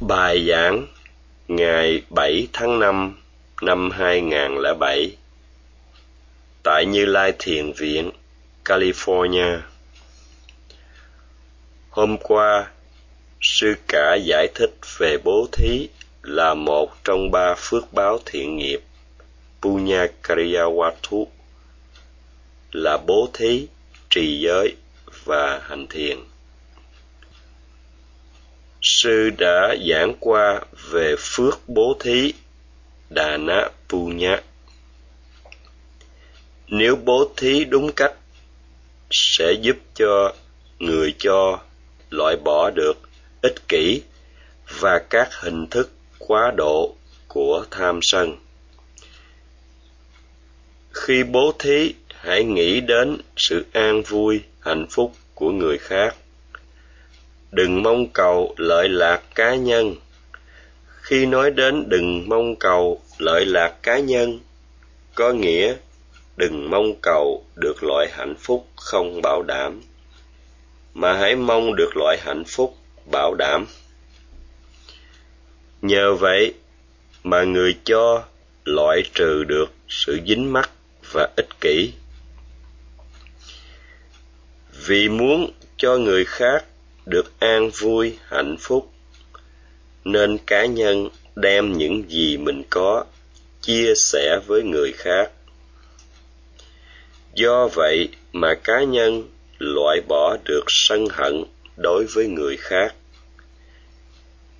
Bài giảng ngày 7 tháng 5 năm 2007 tại Như Lai Thiền Viện, California. Hôm qua, sư cả giải thích về bố thí là một trong ba phước báo thiện nghiệp Punya Kariyawatu là bố thí, trì giới và hành thiền. Sư đã giảng qua về phước bố thí đà-na-pu-na. Nếu bố thí đúng cách, sẽ giúp cho người cho loại bỏ được ích kỷ và các hình thức quá độ của tham sân. Khi bố thí, hãy nghĩ đến sự an vui, hạnh phúc của người khác. Đừng mong cầu lợi lạc cá nhân. Khi nói đến đừng mong cầu lợi lạc cá nhân, có nghĩa đừng mong cầu được loại hạnh phúc không bảo đảm, mà hãy mong được loại hạnh phúc bảo đảm. Nhờ vậy mà người cho loại trừ được sự dính mắc và ích kỷ. Vì muốn cho người khác được an vui, hạnh phúc, nên cá nhân đem những gì mình có chia sẻ với người khác. Do vậy mà cá nhân loại bỏ được sân hận đối với người khác.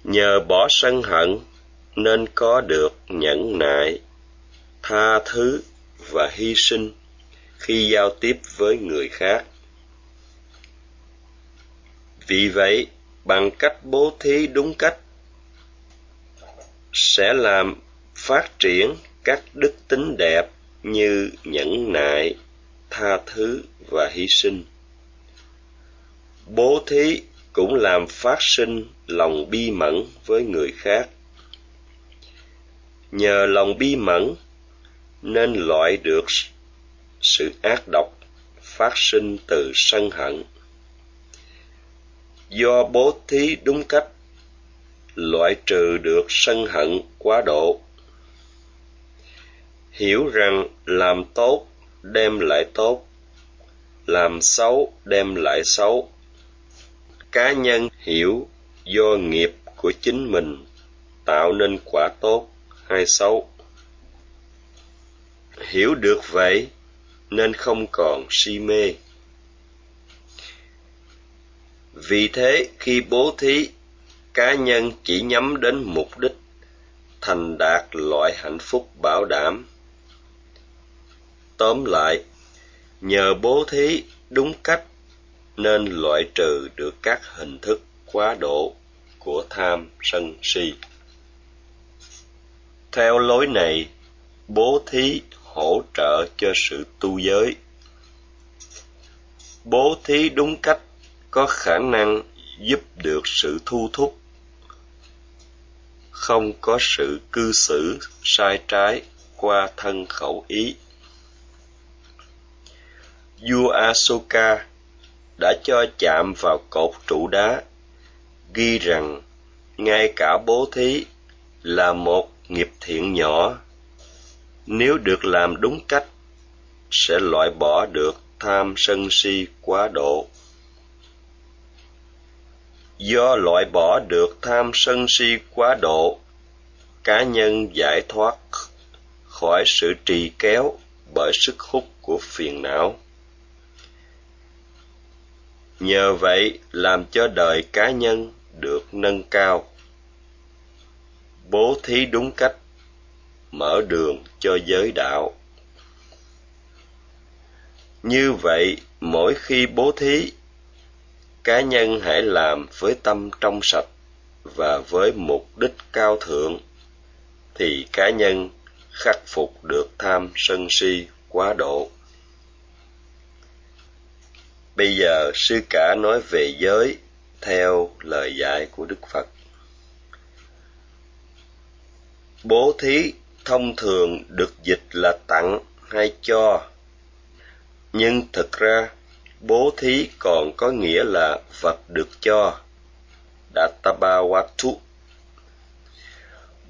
Nhờ bỏ sân hận nên có được nhẫn nại, tha thứ và hy sinh khi giao tiếp với người khác. Vì vậy, bằng cách bố thí đúng cách sẽ làm phát triển các đức tính đẹp như nhẫn nại, tha thứ và hy sinh. Bố thí cũng làm phát sinh lòng bi mẫn với người khác. Nhờ lòng bi mẫn nên loại được sự ác độc phát sinh từ sân hận. Do bố thí đúng cách, loại trừ được sân hận quá độ. Hiểu rằng làm tốt đem lại tốt, làm xấu đem lại xấu. Cá nhân hiểu do nghiệp của chính mình tạo nên quả tốt hay xấu hiểu được vậy nên không còn si mê vì thế, khi bố thí, cá nhân chỉ nhắm đến mục đích, thành đạt loại hạnh phúc bảo đảm. Tóm lại, nhờ bố thí đúng cách, nên loại trừ được các hình thức quá độ của tham sân si. Theo lối này, bố thí hỗ trợ cho sự tu giới. Bố thí đúng cách có khả năng giúp được sự thu thúc, không có sự cư xử sai trái qua thân khẩu ý. Vua asoka đã cho chạm vào cột trụ đá, ghi rằng ngay cả bố thí là một nghiệp thiện nhỏ. Nếu được làm đúng cách, sẽ loại bỏ được tham sân si quá độ do loại bỏ được tham sân si quá độ, cá nhân giải thoát khỏi sự trì kéo bởi sức hút của phiền não. Nhờ vậy, làm cho đời cá nhân được nâng cao. Bố thí đúng cách, mở đường cho giới đạo. Như vậy, mỗi khi bố thí cá nhân hãy làm với tâm trong sạch và với mục đích cao thượng, thì cá nhân khắc phục được tham sân si quá độ. Bây giờ sư cả nói về giới theo lời dạy của đức phật. Bố thí thông thường được dịch là tặng hay cho, nhưng thực ra bố thí còn có nghĩa là vật được cho. Databawatu.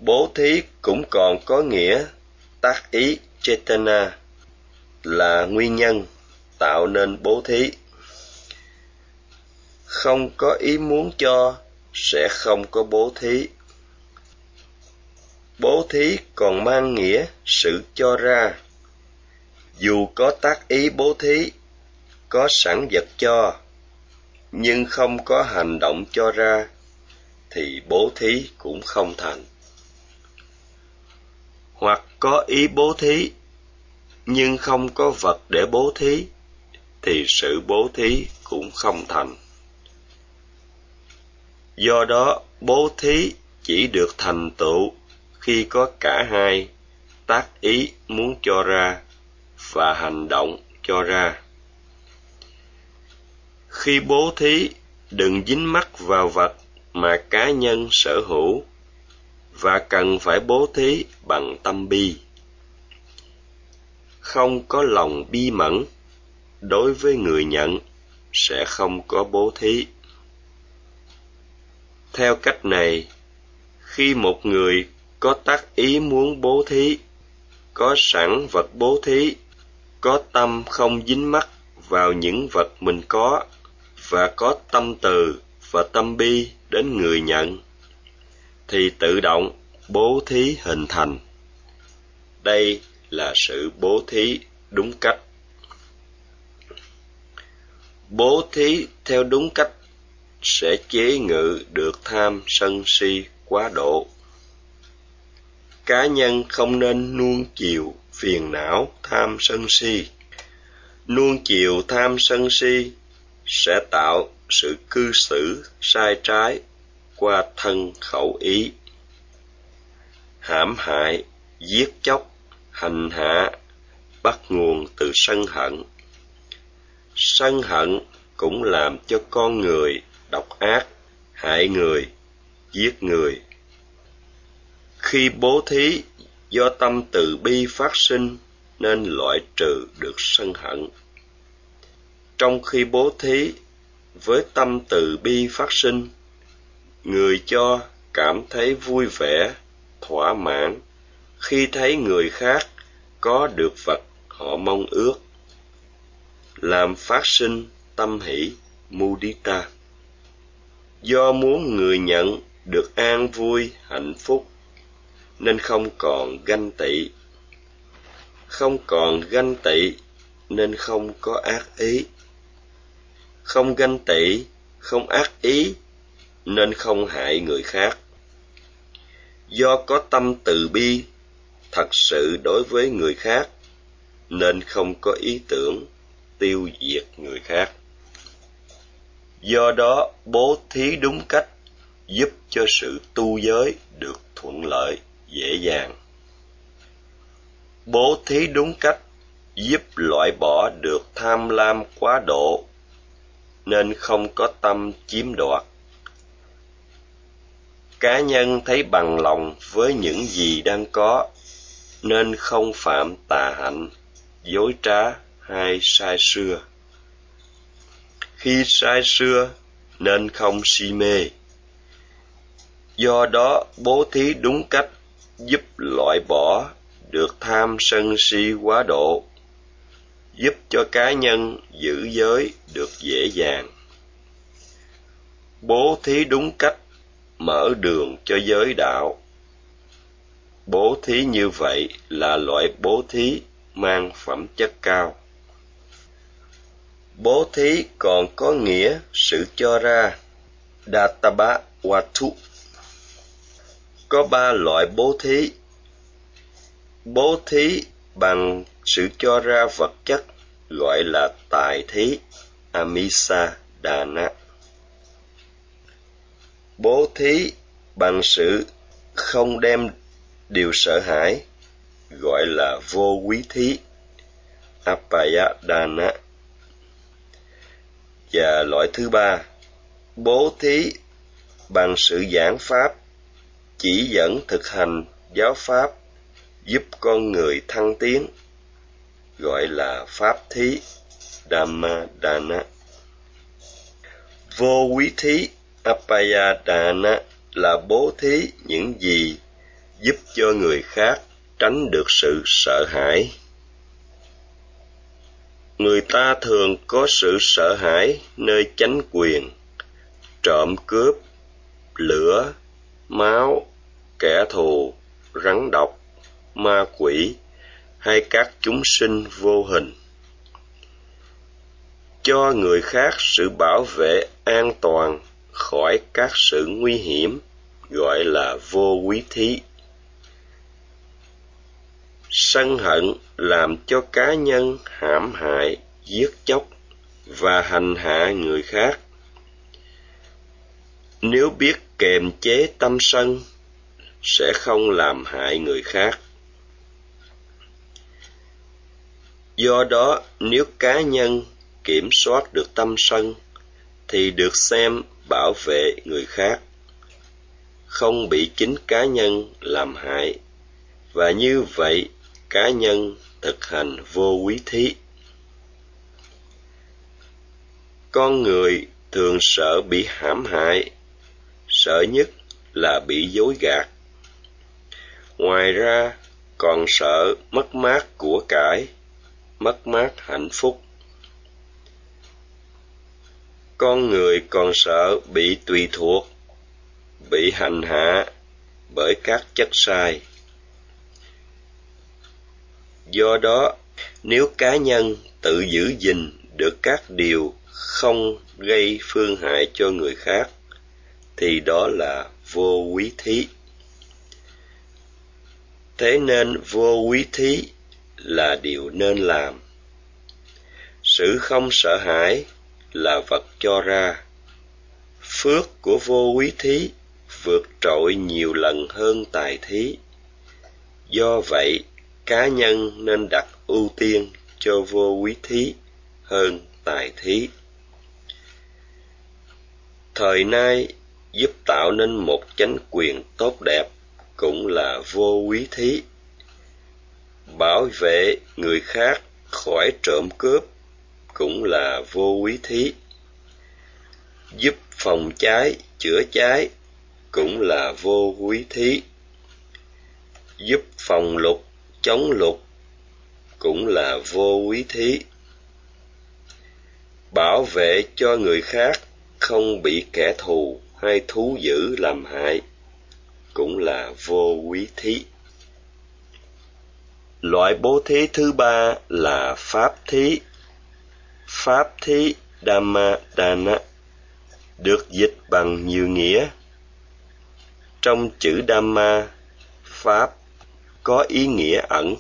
Bố thí cũng còn có nghĩa tác ý, chetana, là nguyên nhân, tạo nên bố thí. Không có ý muốn cho, sẽ không có bố thí. Bố thí còn mang nghĩa sự cho ra. Dù có tác ý bố thí có sẵn vật cho, nhưng không có hành động cho ra, thì bố thí cũng không thành. Hoặc có ý bố thí, nhưng không có vật để bố thí, thì sự bố thí cũng không thành. Do đó, bố thí chỉ được thành tựu khi có cả hai tác ý muốn cho ra và hành động cho ra khi bố thí, đừng dính mắc vào vật mà cá nhân sở hữu và cần phải bố thí bằng tâm bi. Không có lòng bi mẫn đối với người nhận sẽ không có bố thí. Theo cách này, khi một người có tác ý muốn bố thí, có sẵn vật bố thí, có tâm không dính mắc vào những vật mình có và có tâm từ và tâm bi đến người nhận, thì tự động bố thí hình thành. Đây là sự bố thí đúng cách. Bố thí theo đúng cách sẽ chế ngự được tham sân si quá độ. Cá nhân không nên nuông chiều phiền não tham sân si. Nuông chiều tham sân si sẽ tạo sự cư xử sai trái qua thân khẩu ý, hãm hại, giết chóc, hành hạ, bắt nguồn từ sân hận. Sân hận cũng làm cho con người độc ác, hại người, giết người. Khi bố thí do tâm từ bi phát sinh, nên loại trừ được sân hận trong khi bố thí, với tâm từ bi phát sinh, người cho cảm thấy vui vẻ, thỏa mãn. Khi thấy người khác có được vật họ mong ước, làm phát sinh tâm hỷ mudita. Do muốn người nhận được an vui, hạnh phúc, nên không còn ganh tị. Không còn ganh tị, nên không có ác ý không ganh tị, không ác ý, nên không hại người khác. Do có tâm từ bi, thật sự đối với người khác, nên không có ý tưởng tiêu diệt người khác. Do đó, bố thí đúng cách giúp cho sự tu giới được thuận lợi, dễ dàng. Bố thí đúng cách giúp loại bỏ được tham lam quá độ nên không có tâm chiếm đoạt. Cá nhân thấy bằng lòng với những gì đang có, nên không phạm tà hạnh, dối trá hay sai xưa. Khi sai xưa, nên không si mê. Do đó, bố thí đúng cách giúp loại bỏ được tham sân si quá độ giúp cho cá nhân giữ giới được dễ dàng. Bố thí đúng cách mở đường cho giới đạo. Bố thí như vậy là loại bố thí mang phẩm chất cao. Bố thí còn có nghĩa sự cho ra databa watu. Có ba loại bố thí. Bố thí bằng sự cho ra vật chất gọi là tài thí amisa dana bố thí bằng sự không đem điều sợ hãi gọi là vô quý thí Apaya Dana, và loại thứ ba bố thí bằng sự giảng pháp chỉ dẫn thực hành giáo pháp giúp con người thăng tiến gọi là pháp thí dhamma vô quý thí, apayadana là bố thí những gì giúp cho người khác tránh được sự sợ hãi. Người ta thường có sự sợ hãi nơi chánh quyền, trộm cướp, lửa, máu, kẻ thù, rắn độc, ma quỷ hay các chúng sinh vô hình. Cho người khác sự bảo vệ an toàn khỏi các sự nguy hiểm, gọi là vô quý thí. Sân hận làm cho cá nhân hãm hại, giết chóc và hành hạ người khác. Nếu biết kềm chế tâm sân, sẽ không làm hại người khác. Do đó, nếu cá nhân kiểm soát được tâm sân, thì được xem bảo vệ người khác, không bị chính cá nhân làm hại. Và như vậy, cá nhân thực hành vô quý thí. Con người thường sợ bị hãm hại, sợ nhất là bị dối gạt. Ngoài ra, còn sợ mất mát của cải mất mát hạnh phúc. Con người còn sợ bị tùy thuộc, bị hành hạ bởi các chất sai. Do đó, nếu cá nhân tự giữ gìn được các điều không gây phương hại cho người khác, thì đó là vô quý thí. Thế nên vô quý thí là điều nên làm. Sự không sợ hãi là vật cho ra. Phước của vô quý thí vượt trội nhiều lần hơn tài thí. Do vậy, cá nhân nên đặt ưu tiên cho vô quý thí hơn tài thí. Thời nay, giúp tạo nên một chánh quyền tốt đẹp cũng là vô quý thí bảo vệ người khác khỏi trộm cướp cũng là vô quý thí. Giúp phòng cháy, chữa cháy cũng là vô quý thí. Giúp phòng lục, chống lục cũng là vô quý thí. Bảo vệ cho người khác không bị kẻ thù hay thú dữ làm hại cũng là vô quý thí loại bố thí thứ ba là pháp thí. Pháp thí dhamma dana được dịch bằng nhiều nghĩa. Trong chữ dhamma, pháp có ý nghĩa ẩn.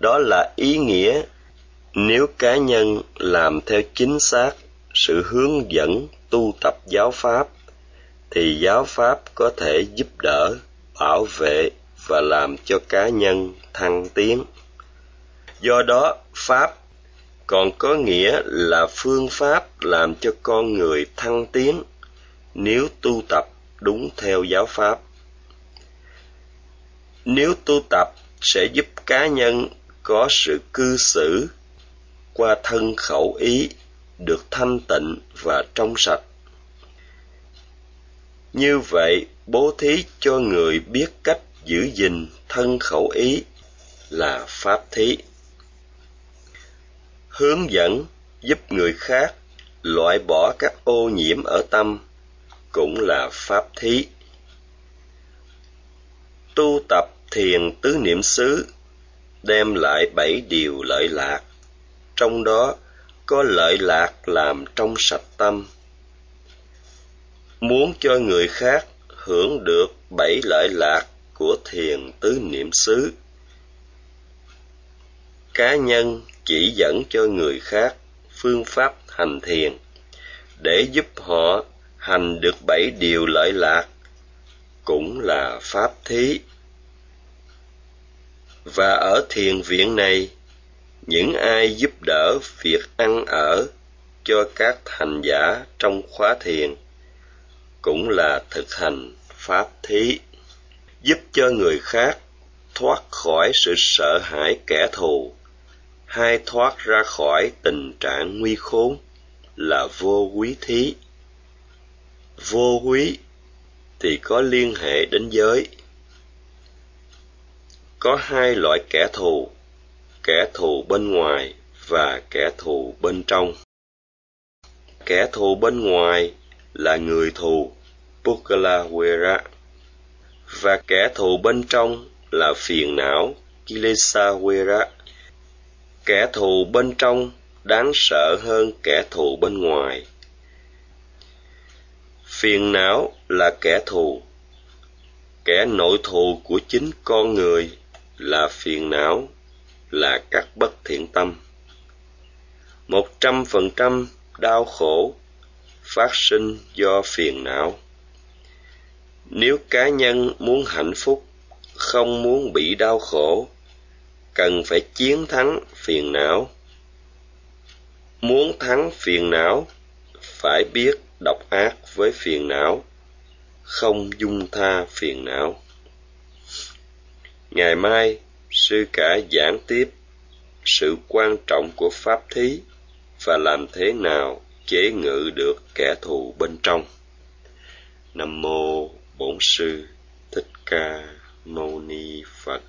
Đó là ý nghĩa nếu cá nhân làm theo chính xác sự hướng dẫn tu tập giáo pháp, thì giáo pháp có thể giúp đỡ, bảo vệ và làm cho cá nhân thăng tiến. Do đó, pháp còn có nghĩa là phương pháp làm cho con người thăng tiến nếu tu tập đúng theo giáo pháp. Nếu tu tập sẽ giúp cá nhân có sự cư xử qua thân khẩu ý, được thanh tịnh và trong sạch. Như vậy, bố thí cho người biết cách giữ gìn thân khẩu ý là pháp thí. Hướng dẫn giúp người khác loại bỏ các ô nhiễm ở tâm cũng là pháp thí. Tu tập thiền tứ niệm xứ, đem lại bảy điều lợi lạc. Trong đó có lợi lạc làm trong sạch tâm. Muốn cho người khác hưởng được bảy lợi lạc của thiền tứ niệm xứ. Cá nhân chỉ dẫn cho người khác phương pháp hành thiền, để giúp họ hành được bảy điều lợi lạc, cũng là pháp thí. Và ở thiền viện này, những ai giúp đỡ việc ăn ở cho các hành giả trong khóa thiền cũng là thực hành pháp thí giúp cho người khác thoát khỏi sự sợ hãi kẻ thù. Hay thoát ra khỏi tình trạng nguy khốn là vô quý thí. Vô quý thì có liên hệ đến giới. Có hai loại kẻ thù kẻ thù bên ngoài và kẻ thù bên trong. Kẻ thù bên ngoài là người thù pukala wera và kẻ thù bên trong là phiền não Kilesawera. Kẻ thù bên trong đáng sợ hơn kẻ thù bên ngoài. Phiền não là kẻ thù. Kẻ nội thù của chính con người là phiền não, là các bất thiện tâm. Một trăm phần trăm đau khổ phát sinh do phiền não nếu cá nhân muốn hạnh phúc, không muốn bị đau khổ, cần phải chiến thắng phiền não. Muốn thắng phiền não, phải biết độc ác với phiền não, không dung tha phiền não. Ngày mai, sư cả giảng tiếp sự quan trọng của pháp thí và làm thế nào chế ngự được kẻ thù bên trong. Nam mô bổn sư thích ca mâu ni phật.